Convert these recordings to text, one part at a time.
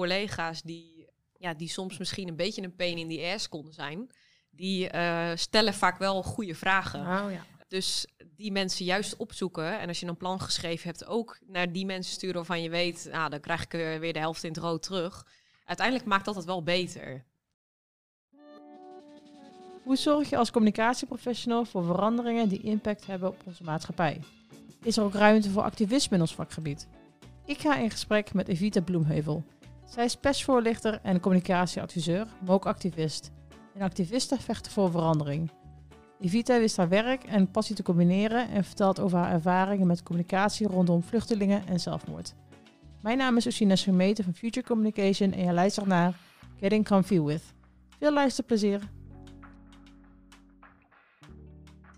collega's die, ja, die soms misschien een beetje een pain in the ass konden zijn, die eh, stellen vaak wel goede vragen. Oh, ja. Dus die mensen juist opzoeken. En als je een plan geschreven hebt, ook naar die mensen sturen waarvan je weet, nou, dan krijg ik er weer de helft in het rood terug. Uiteindelijk maakt dat het wel beter. Hoe zorg je als communicatieprofessional voor veranderingen die impact hebben op onze maatschappij? Is er ook ruimte voor activisme in ons vakgebied? Ik ga in gesprek met Evita Bloemheuvel. Zij is persvoorlichter en communicatieadviseur, maar ook activist. En activisten vechten voor verandering. Evita wist haar werk en passie te combineren en vertelt over haar ervaringen met communicatie rondom vluchtelingen en zelfmoord. Mijn naam is Usina Schermeten van Future Communication en je luistert naar Getting Comfy With. Veel luisterplezier!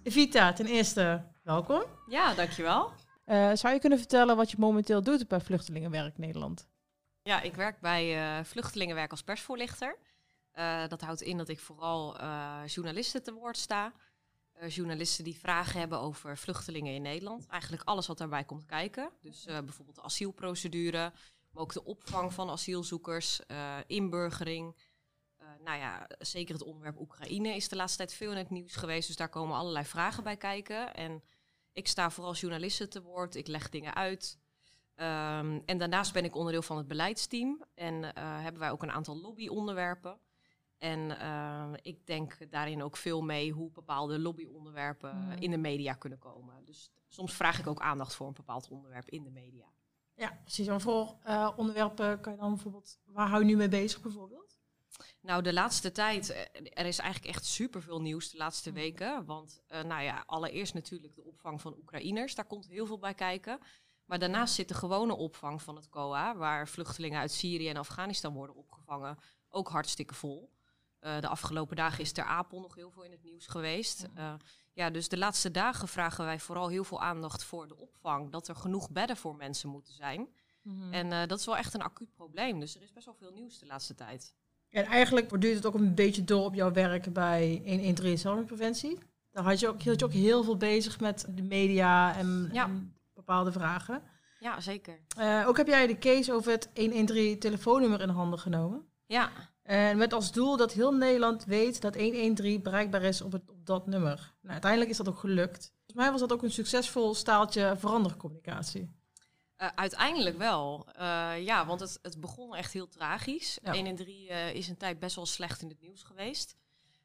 Evita, ten eerste welkom. Ja, dankjewel. Uh, zou je kunnen vertellen wat je momenteel doet bij Vluchtelingenwerk Nederland? Ja, ik werk bij uh, Vluchtelingenwerk als persvoorlichter. Uh, dat houdt in dat ik vooral journalisten te woord sta. journalisten die vragen hebben over vluchtelingen in Nederland. Eigenlijk alles wat daarbij komt kijken. Dus bijvoorbeeld de asielprocedure, maar ook de opvang van asielzoekers, inburgering. nou ja, zeker het onderwerp Oekraïne is de laatste tijd veel in het nieuws geweest. Dus daar komen allerlei vragen bij kijken. En ik sta vooral journalisten te woord, ik leg dingen uit. Um, en daarnaast ben ik onderdeel van het beleidsteam en uh, hebben wij ook een aantal lobbyonderwerpen. En uh, ik denk daarin ook veel mee hoe bepaalde lobbyonderwerpen mm. in de media kunnen komen. Dus soms vraag ik ook aandacht voor een bepaald onderwerp in de media. Ja, precies. En voor uh, onderwerpen kan je dan bijvoorbeeld, waar hou je nu mee bezig bijvoorbeeld? Nou, de laatste tijd, eh, er is eigenlijk echt superveel nieuws de laatste mm. weken. Want, nou ja, allereerst natuurlijk de opvang van Oekraïners, daar komt heel veel bij kijken. Maar daarnaast zit de gewone opvang van het COA, waar vluchtelingen uit Syrië en Afghanistan worden opgevangen, ook hartstikke vol. Uh, de afgelopen dagen is ter Apel nog heel veel in het nieuws geweest. Uh, ja, dus de laatste dagen vragen wij vooral heel veel aandacht voor de opvang. Dat er genoeg bedden voor mensen moeten zijn. -hmm. En uh, dat is wel echt een acuut probleem. Dus er is best wel veel nieuws de laatste tijd. En eigenlijk borduurt het ook een beetje door op jouw werk bij 113 zelfmoordpreventie. Daar had je ook, hield je ook heel veel bezig met de media en, ja. en bepaalde vragen. Ja, zeker. Uh, ook heb jij de case over het 113 telefoonnummer in handen genomen. Ja. En met als doel dat heel Nederland weet dat 113 bereikbaar is op, het, op dat nummer. Nou, uiteindelijk is dat ook gelukt. Volgens mij was dat ook een succesvol staaltje verandercommunicatie. Uh, uiteindelijk wel. Uh, ja, want het, het begon echt heel tragisch. Ja. 1 en 3 uh, is een tijd best wel slecht in het nieuws geweest.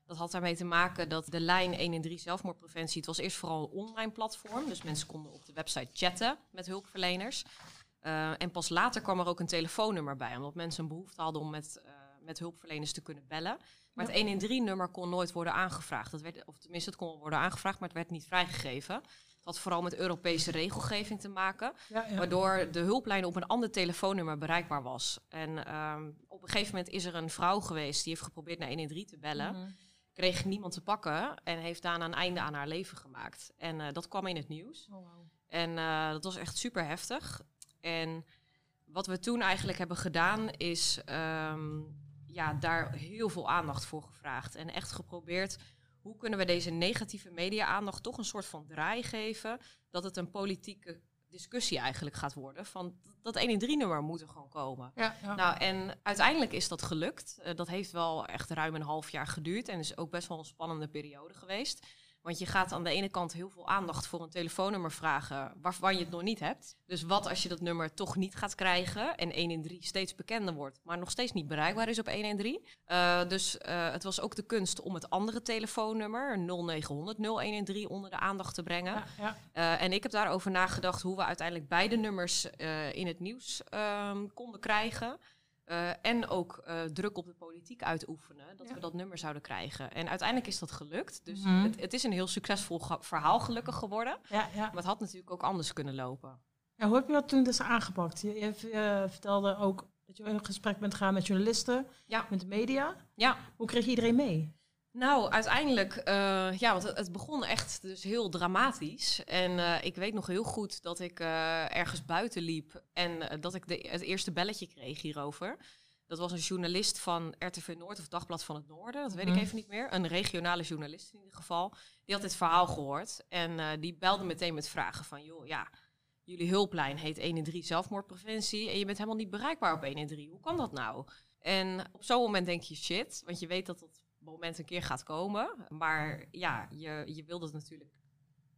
Dat had daarmee te maken dat de lijn 1 en 3 zelfmoordpreventie... het was eerst vooral een online platform. Dus mensen konden op de website chatten met hulpverleners. en pas later kwam er ook een telefoonnummer bij. Omdat mensen een behoefte hadden om met, met hulpverleners te kunnen bellen. Maar ja. het 1 en 3 nummer kon nooit worden aangevraagd. Dat werd, of tenminste, het kon worden aangevraagd, maar het werd niet vrijgegeven had vooral met Europese regelgeving te maken. Ja, ja. Waardoor de hulplijn op een ander telefoonnummer bereikbaar was. En um, op een gegeven moment is er een vrouw geweest die heeft geprobeerd naar 113 te bellen. Mm -hmm. Kreeg niemand te pakken en heeft daarna een einde aan haar leven gemaakt. En uh, dat kwam in het nieuws. Oh, wow. En uh, dat was echt super heftig. En wat we toen eigenlijk hebben gedaan is um, ja, daar heel veel aandacht voor gevraagd. En echt geprobeerd hoe kunnen we deze negatieve media-aandacht toch een soort van draai geven, dat het een politieke discussie eigenlijk gaat worden. Van dat 1 in 3 nummer moet er gewoon komen. Ja, ja. Nou, en uiteindelijk is dat gelukt. Uh, dat heeft wel echt ruim een half jaar geduurd en is ook best wel een spannende periode geweest. Want je gaat aan de ene kant heel veel aandacht voor een telefoonnummer vragen waarvan je het nog niet hebt. Dus wat als je dat nummer toch niet gaat krijgen en 113 steeds bekender wordt, maar nog steeds niet bereikbaar is op 113. Uh, dus uh, het was ook de kunst om het andere telefoonnummer, 0900 0113, onder de aandacht te brengen. Ja, ja. Uh, en ik heb daarover nagedacht hoe we uiteindelijk beide nummers in het nieuws um, konden krijgen. Uh, en ook uh, druk op de politiek uitoefenen, dat ja. we dat nummer zouden krijgen. En uiteindelijk is dat gelukt. Dus mm -hmm. het, het, is een heel succesvol verhaal gelukkig geworden. Ja, ja. Maar het had natuurlijk ook anders kunnen lopen. Ja, hoe heb je dat toen dus aangepakt? Je, je uh, vertelde ook dat je in gesprek bent gaan met journalisten, met de media. Ja. Hoe kreeg je iedereen mee? Nou, uiteindelijk, uh, ja, want het, het, begon echt dus heel dramatisch. En uh, ik weet nog heel goed dat ik uh, ergens buiten liep en dat ik de, het eerste belletje kreeg hierover. Dat was een journalist van RTV Noord of Dagblad van het Noorden, dat weet ik even niet meer. Een regionale journalist in ieder geval. Die had dit verhaal gehoord en die belde meteen met vragen van, joh, ja, jullie hulplijn heet 113 zelfmoordpreventie en je bent helemaal niet bereikbaar op 113. Hoe kan dat nou? En op zo'n moment denk je shit, want je weet dat dat moment een keer gaat komen. Maar ja, je, je wil dat natuurlijk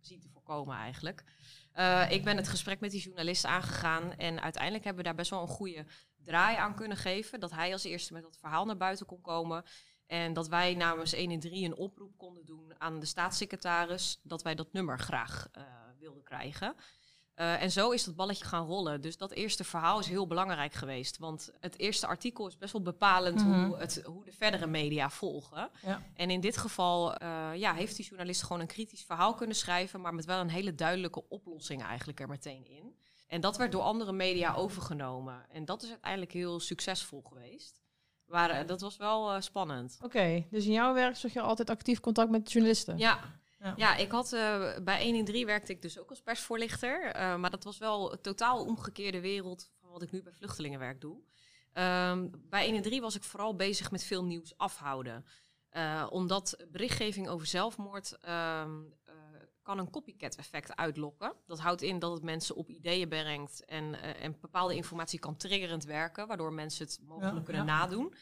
zien te voorkomen eigenlijk. Uh, ik ben het gesprek met die journalist aangegaan en uiteindelijk hebben we daar best wel een goede draai aan kunnen geven. Dat hij als eerste met dat verhaal naar buiten kon komen. En dat wij namens 1 in 3 een oproep konden doen aan de staatssecretaris dat wij dat nummer graag uh, wilden krijgen. Uh, en zo is dat balletje gaan rollen. Dus dat eerste verhaal is heel belangrijk geweest. Want het eerste artikel is best wel bepalend hoe, mhm. het, hoe de verdere media volgen. Ja. En in dit geval uh, ja, heeft die journalist gewoon een kritisch verhaal kunnen schrijven, maar met wel een hele duidelijke oplossing eigenlijk er meteen in. En dat werd door andere media overgenomen. En dat is uiteindelijk heel succesvol geweest. Maar uh, dat was wel spannend. Oké, dus in jouw werk zocht je altijd actief contact met journalisten? Ja, ja. ja, ik had uh, bij 1 in 3 werkte ik dus ook als persvoorlichter. Uh, maar dat was wel een totaal omgekeerde wereld van wat ik nu bij vluchtelingenwerk doe. Um, bij 1 in 3 was ik vooral bezig met veel nieuws afhouden. Uh, omdat berichtgeving over zelfmoord um, kan een copycat effect uitlokken. Dat houdt in dat het mensen op ideeën brengt en, en bepaalde informatie kan triggerend werken, waardoor mensen het mogelijk ja, kunnen ja. nadoen.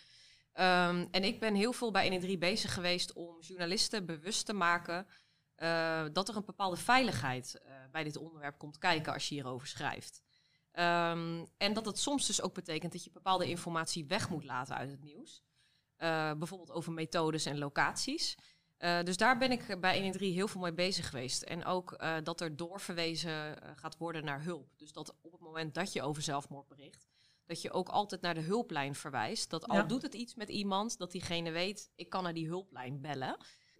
Um, en ik ben heel veel bij 1 in 3 bezig geweest om journalisten bewust te maken uh, dat er een bepaalde veiligheid uh, bij dit onderwerp komt kijken als je hierover schrijft. Um, en dat het soms dus ook betekent dat je bepaalde informatie weg moet laten uit het nieuws. Uh, bijvoorbeeld over methodes en locaties. dus daar ben ik bij 1 in 3 heel veel mee bezig geweest. En ook dat er doorverwezen gaat worden naar hulp. Dus dat op het moment dat je over zelfmoord bericht, dat je ook altijd naar de hulplijn verwijst. Dat al ja. doet het iets met iemand, dat diegene weet, ik kan naar die hulplijn bellen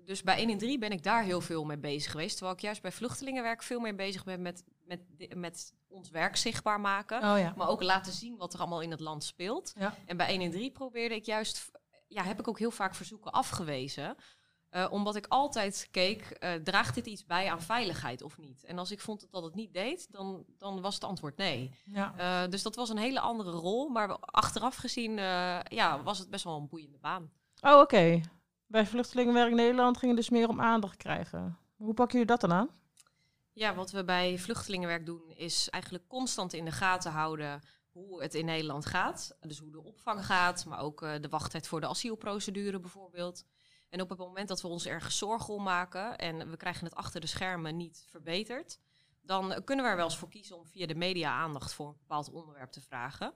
dus bij 1 in 3 ben ik daar heel veel mee bezig geweest. Terwijl ik juist bij vluchtelingenwerk veel meer bezig ben met, met, met ons werk zichtbaar maken. Oh ja. Maar ook laten zien wat er allemaal in het land speelt. Ja. En bij 1 in 3 probeerde ik juist, ja, heb ik ook heel vaak verzoeken afgewezen. Uh, omdat ik altijd keek, uh, draagt dit iets bij aan veiligheid of niet? En als ik vond dat het niet deed, dan, dan was het antwoord nee. Ja. Uh, dus dat was een hele andere rol. Maar achteraf gezien ja, was het best wel een boeiende baan. Oh, oké. Okay. Bij Vluchtelingenwerk Nederland ging het dus meer om aandacht krijgen. Hoe pakken jullie dat dan aan? Ja, wat we bij Vluchtelingenwerk doen is eigenlijk constant in de gaten houden hoe het in Nederland gaat. Dus hoe de opvang gaat, maar ook uh, de wachttijd voor de asielprocedure bijvoorbeeld. En op het moment dat we ons ergens zorgen om maken en we krijgen het achter de schermen niet verbeterd, dan kunnen we er wel eens voor kiezen om via de media aandacht voor een bepaald onderwerp te vragen.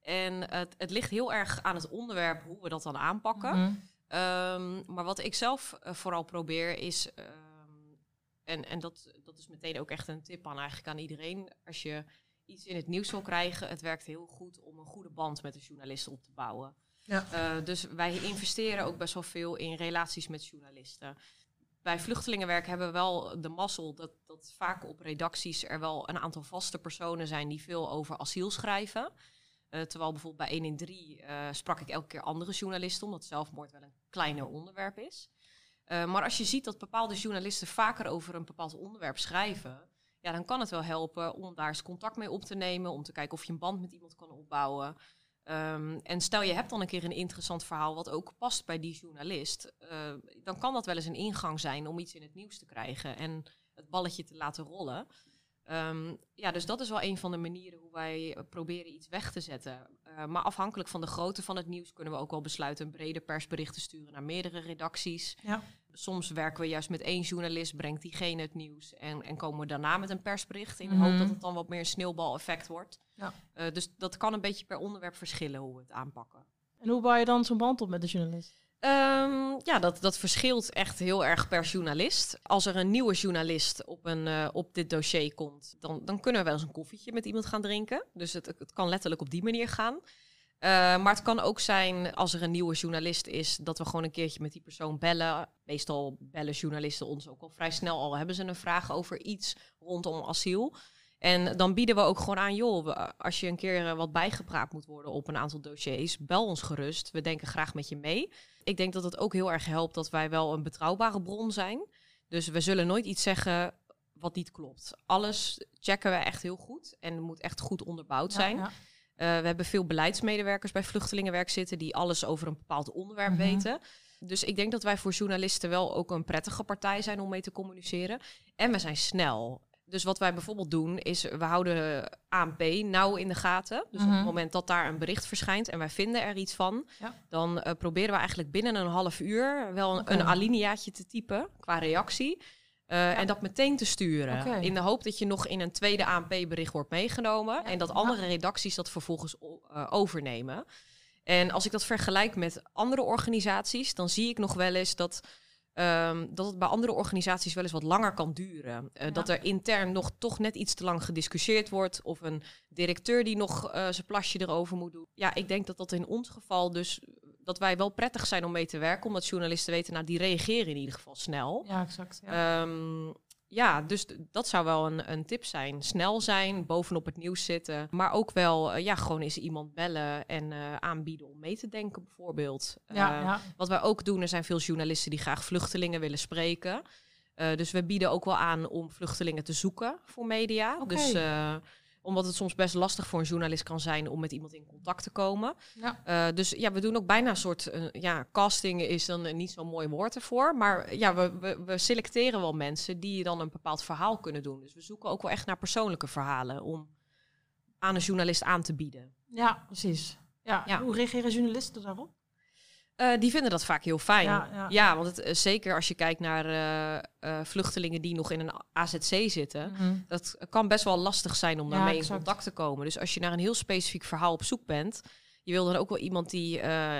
En het, het ligt heel erg aan het onderwerp hoe we dat dan aanpakken. Mm -hmm. Um, maar wat ik zelf uh, vooral probeer is, um, en, en dat, dat is meteen ook echt een tip aan eigenlijk aan iedereen, als je iets in het nieuws wil krijgen, het werkt heel goed om een goede band met de journalisten op te bouwen. Ja. Uh, dus wij investeren ook best wel veel in relaties met journalisten. Bij vluchtelingenwerk hebben we wel de mazzel dat, dat vaak op redacties er wel een aantal vaste personen zijn die veel over asiel schrijven. Uh, terwijl bijvoorbeeld bij 1 in 3 uh, sprak ik elke keer andere journalisten, omdat zelfmoord wel een kleiner onderwerp is. Uh, maar als je ziet dat bepaalde journalisten vaker over een bepaald onderwerp schrijven, ja, dan kan het wel helpen om daar eens contact mee op te nemen, om te kijken of je een band met iemand kan opbouwen. Um, en stel je hebt dan een keer een interessant verhaal wat ook past bij die journalist, dan kan dat wel eens een ingang zijn om iets in het nieuws te krijgen en het balletje te laten rollen. Um, ja, dus dat is wel een van de manieren hoe wij eh, proberen iets weg te zetten. Uh, maar afhankelijk van de grootte van het nieuws kunnen we ook wel besluiten een breder persbericht te sturen naar meerdere redacties. Ja. Soms werken we juist met één journalist, brengt diegene het nieuws en, en komen we daarna met een persbericht in de hoop mhm. dat het dan wat meer een sneeuwbaleffect wordt. Ja. Uh, dus dat kan een beetje per onderwerp verschillen hoe we het aanpakken. En hoe bouw je dan zo'n band op met de journalist? Um, ja, dat, dat verschilt echt heel erg per journalist. Als er een nieuwe journalist op, een, uh, op dit dossier komt, dan, dan kunnen we wel eens een koffietje met iemand gaan drinken. Dus het, het kan letterlijk op die manier gaan. Uh, maar het kan ook zijn als er een nieuwe journalist is, dat we gewoon een keertje met die persoon bellen. Meestal bellen journalisten ons ook al vrij snel al. Hebben ze een vraag over iets rondom asiel? En dan bieden we ook gewoon aan, joh, als je een keer eh, wat bijgepraat moet worden op een aantal dossiers, bel ons gerust. We denken graag met je mee. Ik denk dat het ook heel erg helpt dat wij wel een betrouwbare bron zijn. Dus we zullen nooit iets zeggen wat niet klopt. Alles checken we echt heel goed en het moet echt goed onderbouwd zijn. Ja, ja. Uh, we hebben veel beleidsmedewerkers bij vluchtelingenwerk zitten die alles over een bepaald onderwerp -hmm. weten. Dus ik denk dat wij voor journalisten wel ook een prettige partij zijn om mee te communiceren. En we zijn snel. Dus wat wij bijvoorbeeld doen, is we houden ANP nauw in de gaten. Dus op het Mhm. moment dat daar een bericht verschijnt en wij vinden er iets van, Ja. dan eh, proberen we eigenlijk binnen een half uur wel een, alineaatje te typen qua reactie. eh, En dat meteen te sturen. In de hoop dat je nog in een tweede ANP-bericht wordt meegenomen. Ja. En dat andere redacties dat vervolgens eh, overnemen. En als ik dat vergelijk met andere organisaties, dan zie ik nog wel eens dat, ehm, dat het bij andere organisaties wel eens wat langer kan duren. Eh, Ja. Dat er intern nog toch net iets te lang gediscussieerd wordt. Of een directeur die nog eh, zijn plasje erover moet doen. Ja, ik denk dat dat in ons geval dus dat wij wel prettig zijn om mee te werken. Omdat journalisten weten, nou die reageren in ieder geval snel. Ja, exact. Ja. Ehm, ja, dus dat zou wel een, een tip zijn. Snel zijn, bovenop het nieuws zitten. Maar ook wel, eh, ja, gewoon eens iemand bellen en eh, aanbieden om mee te denken, bijvoorbeeld. ja, Eh, ja. Wat wij ook doen, er zijn veel journalisten die graag vluchtelingen willen spreken. Dus we bieden ook wel aan om vluchtelingen te zoeken voor media. Oké. Dus omdat het soms best lastig voor een journalist kan zijn om met iemand in contact te komen. Ja. Eh, dus ja, we doen ook bijna een soort, eh, ja, casting is dan niet zo'n mooi woord ervoor. Maar ja, we, we, we selecteren wel mensen die dan een bepaald verhaal kunnen doen. Dus we zoeken ook wel echt naar persoonlijke verhalen om aan een journalist aan te bieden. ja, precies. Ja. Ja. Hoe reageren journalisten daarop? Eh, die vinden dat vaak heel fijn. Ja, Ja, ja. want het, eh, zeker als je kijkt naar eh, vluchtelingen die nog in een AZC zitten. Mhm. Dat kan best wel lastig zijn om Ja, daarmee in contact te komen. Dus als je naar een heel specifiek verhaal op zoek bent, je wil dan ook wel iemand die,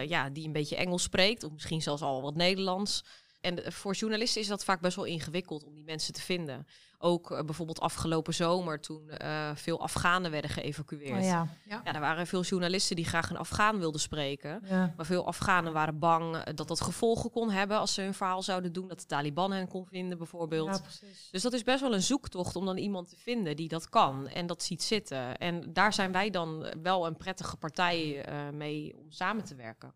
ja, die een beetje Engels spreekt, of misschien zelfs al wat Nederlands. En eh, voor journalisten is dat vaak best wel ingewikkeld om die mensen te vinden. Ook eh, bijvoorbeeld afgelopen zomer, toen eh, veel Afghanen werden geëvacueerd. Oh, ja. Ja. Ja, er waren veel journalisten die graag een Afghaan wilden spreken. Ja. Maar veel Afghanen waren bang dat dat gevolgen kon hebben als ze hun verhaal zouden doen. Dat de Taliban hen kon vinden, bijvoorbeeld. Ja, precies. Dus dat is best wel een zoektocht om dan iemand te vinden die dat kan en dat ziet zitten. En daar zijn wij dan wel een prettige partij eh, mee om samen te werken.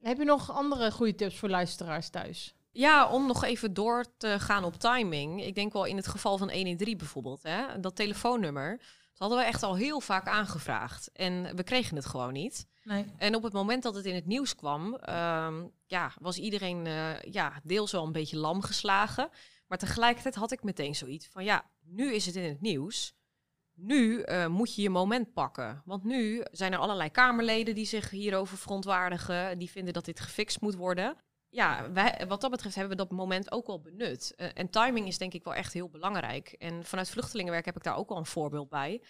Heb je nog andere goede tips voor luisteraars thuis? Ja, om nog even door te gaan op timing. Ik denk wel in het geval van 113 bijvoorbeeld, hè, dat telefoonnummer. Dat hadden we echt al heel vaak aangevraagd. En we kregen het gewoon niet. Nee. En op het moment dat het in het nieuws kwam, ehm, ja, was iedereen eh, ja, deels wel een beetje lam geslagen. Maar tegelijkertijd had ik meteen zoiets van, ja, nu is het in het nieuws. Nu eh, moet je je moment pakken. Want nu zijn er allerlei Kamerleden die zich hierover verontwaardigen. Die vinden dat dit gefixt moet worden. Ja, wij, wat dat betreft hebben we dat moment ook wel benut. Eh, en timing is denk ik wel echt heel belangrijk. En vanuit vluchtelingenwerk heb ik daar ook wel een voorbeeld bij.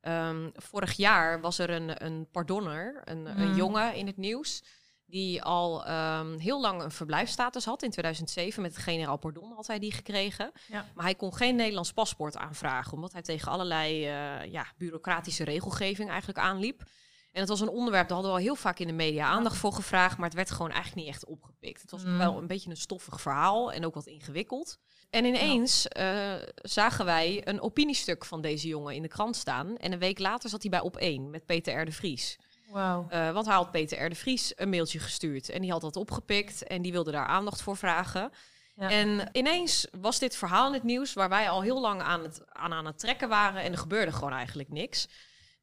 Ehm, vorig jaar was er een, een pardonner, een, een Mm. jongen in het nieuws, die al ehm, heel lang een verblijfsstatus had. In 2007 met het generaal pardon had hij die gekregen. Ja. Maar hij kon geen Nederlands paspoort aanvragen, omdat hij tegen allerlei eh, ja, bureaucratische regelgeving eigenlijk aanliep. En het was een onderwerp, daar hadden we al heel vaak in de media aandacht voor gevraagd, maar het werd gewoon eigenlijk niet echt opgepikt. Het was Mm. wel een beetje een stoffig verhaal en ook wat ingewikkeld. En ineens eh, zagen wij een opiniestuk van deze jongen in de krant staan. En een week later zat hij bij Op 1 met Peter R. de Vries. Wauw. Eh, want hij had Peter R. de Vries een mailtje gestuurd. En die had dat opgepikt en die wilde daar aandacht voor vragen. Ja. En ineens was dit verhaal in het nieuws waar wij al heel lang aan het, aan, aan het trekken waren. En er gebeurde gewoon eigenlijk niks.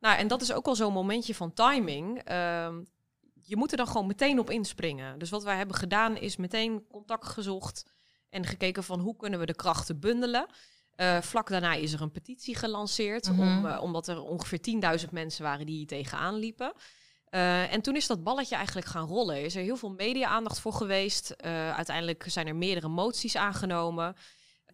Nou, en dat is ook al zo'n momentje van timing. Ehm, je moet er dan gewoon meteen op inspringen. Dus wat wij hebben gedaan is meteen contact gezocht en gekeken van hoe kunnen we de krachten bundelen. Eh, vlak daarna is er een petitie gelanceerd, Mhm. om, eh, omdat er ongeveer 10.000 mensen waren die hier tegenaan liepen. Eh, en toen is dat balletje eigenlijk gaan rollen. Is er heel veel media-aandacht voor geweest. Uiteindelijk zijn er meerdere moties aangenomen.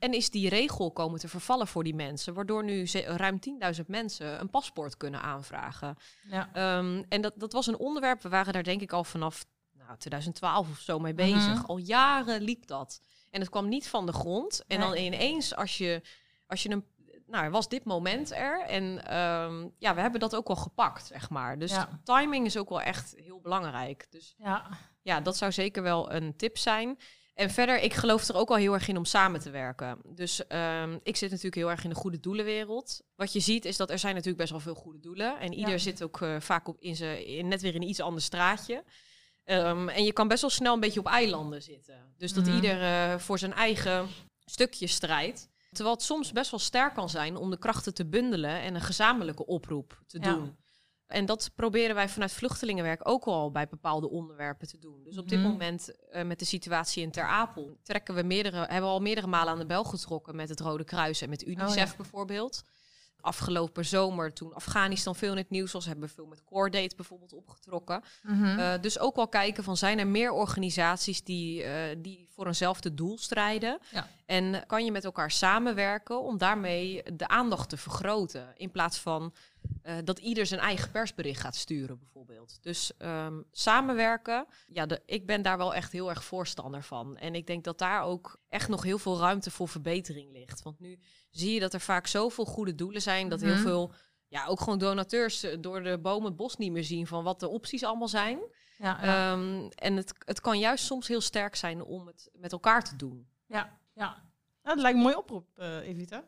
En is die regel komen te vervallen voor die mensen, waardoor nu ruim 10.000 mensen een paspoort kunnen aanvragen. Ja. Ehm, en dat, dat was een onderwerp, we waren daar denk ik al vanaf nou, 2012 of zo mee bezig. Mhm. Al jaren liep dat. En het kwam niet van de grond. En Nee. dan ineens, als je, als je een. Nou, er was dit moment er. En ehm, ja, we hebben dat ook wel gepakt, zeg maar. Dus Ja. timing is ook wel echt heel belangrijk. Dus Ja. ja, dat zou zeker wel een tip zijn. En verder, ik geloof er ook wel heel erg in om samen te werken. Dus ehm, ik zit natuurlijk heel erg in de goede doelenwereld. Wat je ziet is dat er zijn natuurlijk best wel veel goede doelen. En ieder Ja. zit ook eh, vaak op in zijn, in, net weer in een iets ander straatje. Ehm, en je kan best wel snel een beetje op eilanden zitten. Dus dat Mhm. ieder eh, voor zijn eigen stukje strijdt. Terwijl het soms best wel sterk kan zijn om de krachten te bundelen en een gezamenlijke oproep te Ja. doen. En dat proberen wij vanuit vluchtelingenwerk ook al bij bepaalde onderwerpen te doen. Dus op dit Mhm. moment eh, met de situatie in Ter Apel trekken we meerdere, hebben we al meerdere malen aan de bel getrokken met het Rode Kruis en met UNICEF ja. bijvoorbeeld. Afgelopen zomer, toen Afghanistan veel in het nieuws was, hebben we veel met Cordate bijvoorbeeld opgetrokken. Mhm. Eh, dus ook wel kijken van zijn er meer organisaties die, eh, die voor eenzelfde doel strijden. Ja. En kan je met elkaar samenwerken om daarmee de aandacht te vergroten. In plaats van eh, dat ieder zijn eigen persbericht gaat sturen bijvoorbeeld. Dus ehm, samenwerken, ja, de, ik ben daar wel echt heel erg voorstander van. En ik denk dat daar ook echt nog heel veel ruimte voor verbetering ligt. Want nu zie je dat er vaak zoveel goede doelen zijn dat heel Mhm. veel ja, ook gewoon donateurs eh, door de bomen het bos niet meer zien van wat de opties allemaal zijn. ja, ja. Ehm, en het, het kan juist soms heel sterk zijn om het met elkaar te doen. Ja, ja. Nou, dat lijkt een mooie oproep, eh, Evita.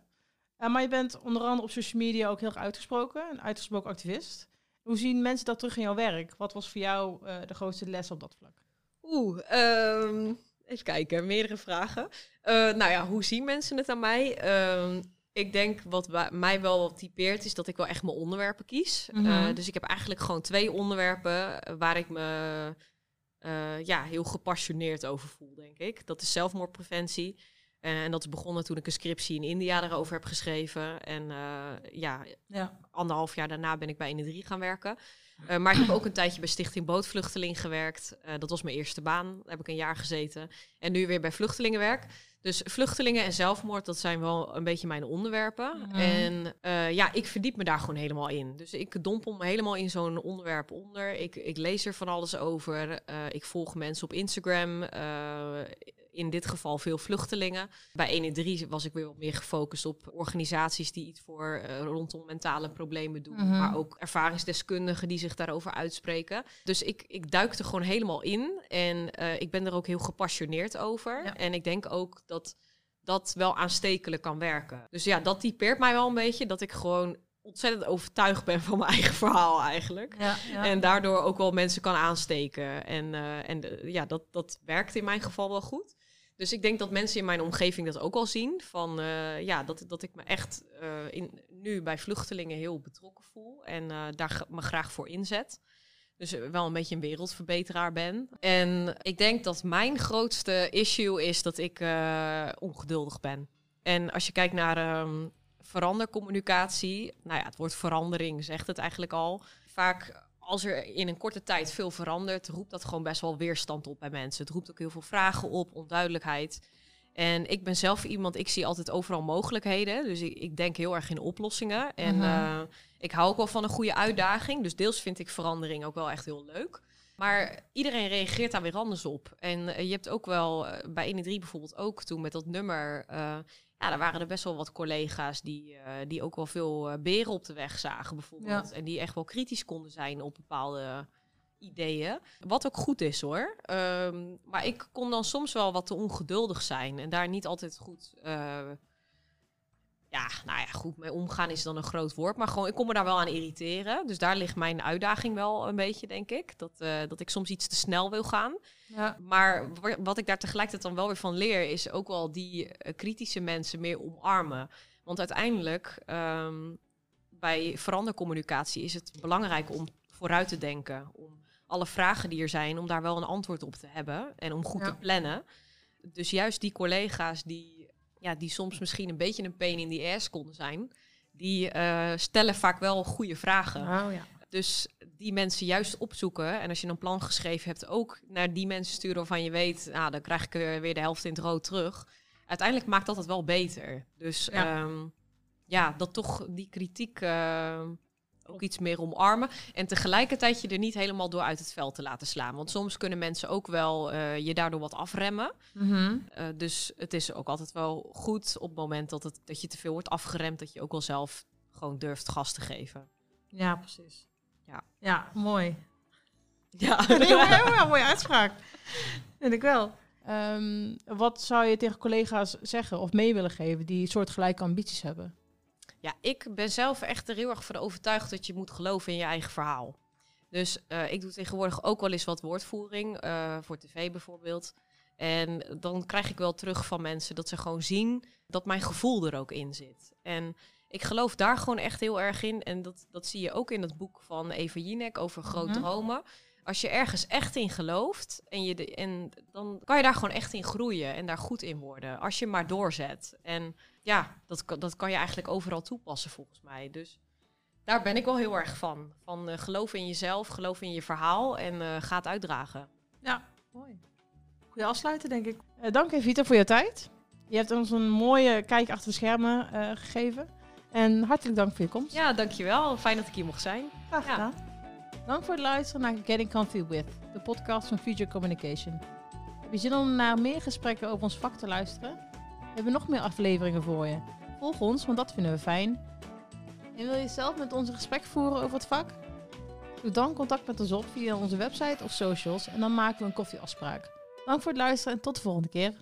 Eh, maar je bent onder andere op social media ook heel erg uitgesproken, een uitgesproken activist. Hoe zien mensen dat terug in jouw werk? Wat was voor jou eh, de grootste les op dat vlak? Oeh, ehm, even kijken, meerdere vragen. Eh, nou ja, hoe zien mensen het aan mij? Ehm, ik denk wat wa- mij wel typeert is dat ik wel echt mijn onderwerpen kies. Mhm. Dus ik heb eigenlijk gewoon twee onderwerpen waar ik me ja, heel gepassioneerd over voel, denk ik. Dat is zelfmoordpreventie. En dat is begonnen toen ik een scriptie in India daarover heb geschreven. En eh, ja, Ja. anderhalf jaar daarna ben ik bij 1 gaan werken. Eh, maar ik heb ook een tijdje bij Stichting Bootvluchteling gewerkt. Eh, dat was mijn eerste baan. Daar heb ik een jaar gezeten. En nu weer bij vluchtelingenwerk. Dus vluchtelingen en zelfmoord, dat zijn wel een beetje mijn onderwerpen. Mhm. En eh, ja, ik verdiep me daar gewoon helemaal in. Dus ik dompel me helemaal in zo'n onderwerp onder. Ik, ik lees er van alles over. Ik volg mensen op Instagram. in dit geval veel vluchtelingen. Bij 113 was ik weer wat meer gefocust op organisaties die iets voor rondom mentale problemen doen. Mhm. Maar ook ervaringsdeskundigen die zich daarover uitspreken. Dus ik, ik duik er gewoon helemaal in. En eh, ik ben er ook heel gepassioneerd over. Ja. En ik denk ook dat dat wel aanstekelijk kan werken. Dus ja, dat typeert mij wel een beetje. Dat ik gewoon ontzettend overtuigd ben van mijn eigen verhaal eigenlijk. Ja, ja. En daardoor ook wel mensen kan aansteken. En, eh, en de- ja, dat, dat werkt in mijn geval wel goed. Dus ik denk dat mensen in mijn omgeving dat ook al zien. Van eh, ja, dat, dat ik me echt eh, in, nu bij vluchtelingen heel betrokken voel. En eh, daar me graag voor inzet. Dus wel een beetje een wereldverbeteraar ben. En ik denk dat mijn grootste issue is dat ik ongeduldig ben. En als je kijkt naar ehm, verandercommunicatie, nou ja, het woord verandering zegt het eigenlijk al. Vaak als er in een korte tijd veel verandert, roept dat gewoon best wel weerstand op bij mensen. Het roept ook heel veel vragen op, onduidelijkheid. En ik ben zelf iemand, ik zie altijd overal mogelijkheden. Dus ik, ik denk heel erg in oplossingen. En Mhm. eh, ik hou ook wel van een goede uitdaging. Dus deels vind ik verandering ook wel echt heel leuk. Maar iedereen reageert daar weer anders op. En eh, je hebt ook wel eh, bij 1 bijvoorbeeld ook toen met dat nummer. Ja, daar waren er best wel wat collega's die, eh, die ook wel veel eh, beren op de weg zagen, bijvoorbeeld. En die echt wel kritisch konden zijn op bepaalde ideeën. Wat ook goed is hoor. Ehm, maar ik kon dan soms wel wat te ongeduldig zijn en daar niet altijd goed. eh, ja, nou ja, goed mee omgaan is dan een groot woord. Maar gewoon, ik kon me daar wel aan irriteren. Dus daar ligt mijn uitdaging wel een beetje, denk ik. Dat, eh, dat ik soms iets te snel wil gaan. ja. Maar wa- wat ik daar tegelijkertijd dan wel weer van leer, is ook wel die eh, kritische mensen meer omarmen. Want uiteindelijk, ehm, bij verandercommunicatie is het belangrijk om vooruit te denken. Om alle vragen die er zijn, om daar wel een antwoord op te hebben. En om goed Ja. te plannen. Dus juist die collega's die, ja, die soms misschien een beetje een pain in the ass konden zijn, die eh, stellen vaak wel goede vragen. Oh, ja. Dus die mensen juist opzoeken. En als je een plan geschreven hebt, ook naar die mensen sturen waarvan je weet, nou, dan krijg ik er weer de helft in het rood terug. Uiteindelijk maakt dat het wel beter. Dus Ja. ja, ja dat toch die kritiek eh, ook iets meer omarmen. En tegelijkertijd je er niet helemaal door uit het veld te laten slaan. Want soms kunnen mensen ook wel eh, je daardoor wat afremmen. Mhm. Eh, dus het is ook altijd wel goed op het moment dat, het, dat je te veel wordt afgeremd, dat je ook wel zelf gewoon durft gas te geven. ja, precies. Ja. ja mooi. Ja, heel, heel, heel mooie uitspraak. Vind ik wel. Ehm, wat zou je tegen collega's zeggen of mee willen geven die soortgelijke ambities hebben? Ja, ik ben zelf echt er heel erg van overtuigd dat je moet geloven in je eigen verhaal. Dus eh, ik doe tegenwoordig ook wel eens wat woordvoering, eh, voor tv bijvoorbeeld. En dan krijg ik wel terug van mensen dat ze gewoon zien dat mijn gevoel er ook in zit. En Ik geloof daar gewoon echt heel erg in. En dat, dat zie je ook in het boek van Eva Jinek over Mhm. dromen. Als je ergens echt in gelooft, en je de, en dan kan je daar gewoon echt in groeien en daar goed in worden. Als je maar doorzet. En ja, dat, kan- dat kan je eigenlijk overal toepassen volgens mij. Dus daar ben ik wel heel erg van. Van eh, geloof in jezelf, geloof in je verhaal en eh ga het uitdragen. Mooi. Goeie afsluiten, denk ik. Eh, dank Evita voor je tijd. Je hebt ons een mooie kijk achter de schermen eh, gegeven. En hartelijk dank voor je komst. Ja, dankjewel. Fijn dat ik hier mocht zijn. Graag Ja. Dank voor het luisteren naar Getting Comfy With, de podcast van Future Communication. Heb je zin om naar meer gesprekken over ons vak te luisteren? We hebben nog meer afleveringen voor je. Volg ons, want dat vinden we fijn. En wil je zelf met ons een gesprek voeren over het vak? Doe dan contact met ons op via onze website of socials en dan maken we een koffieafspraak. Dank voor het luisteren en tot de volgende keer.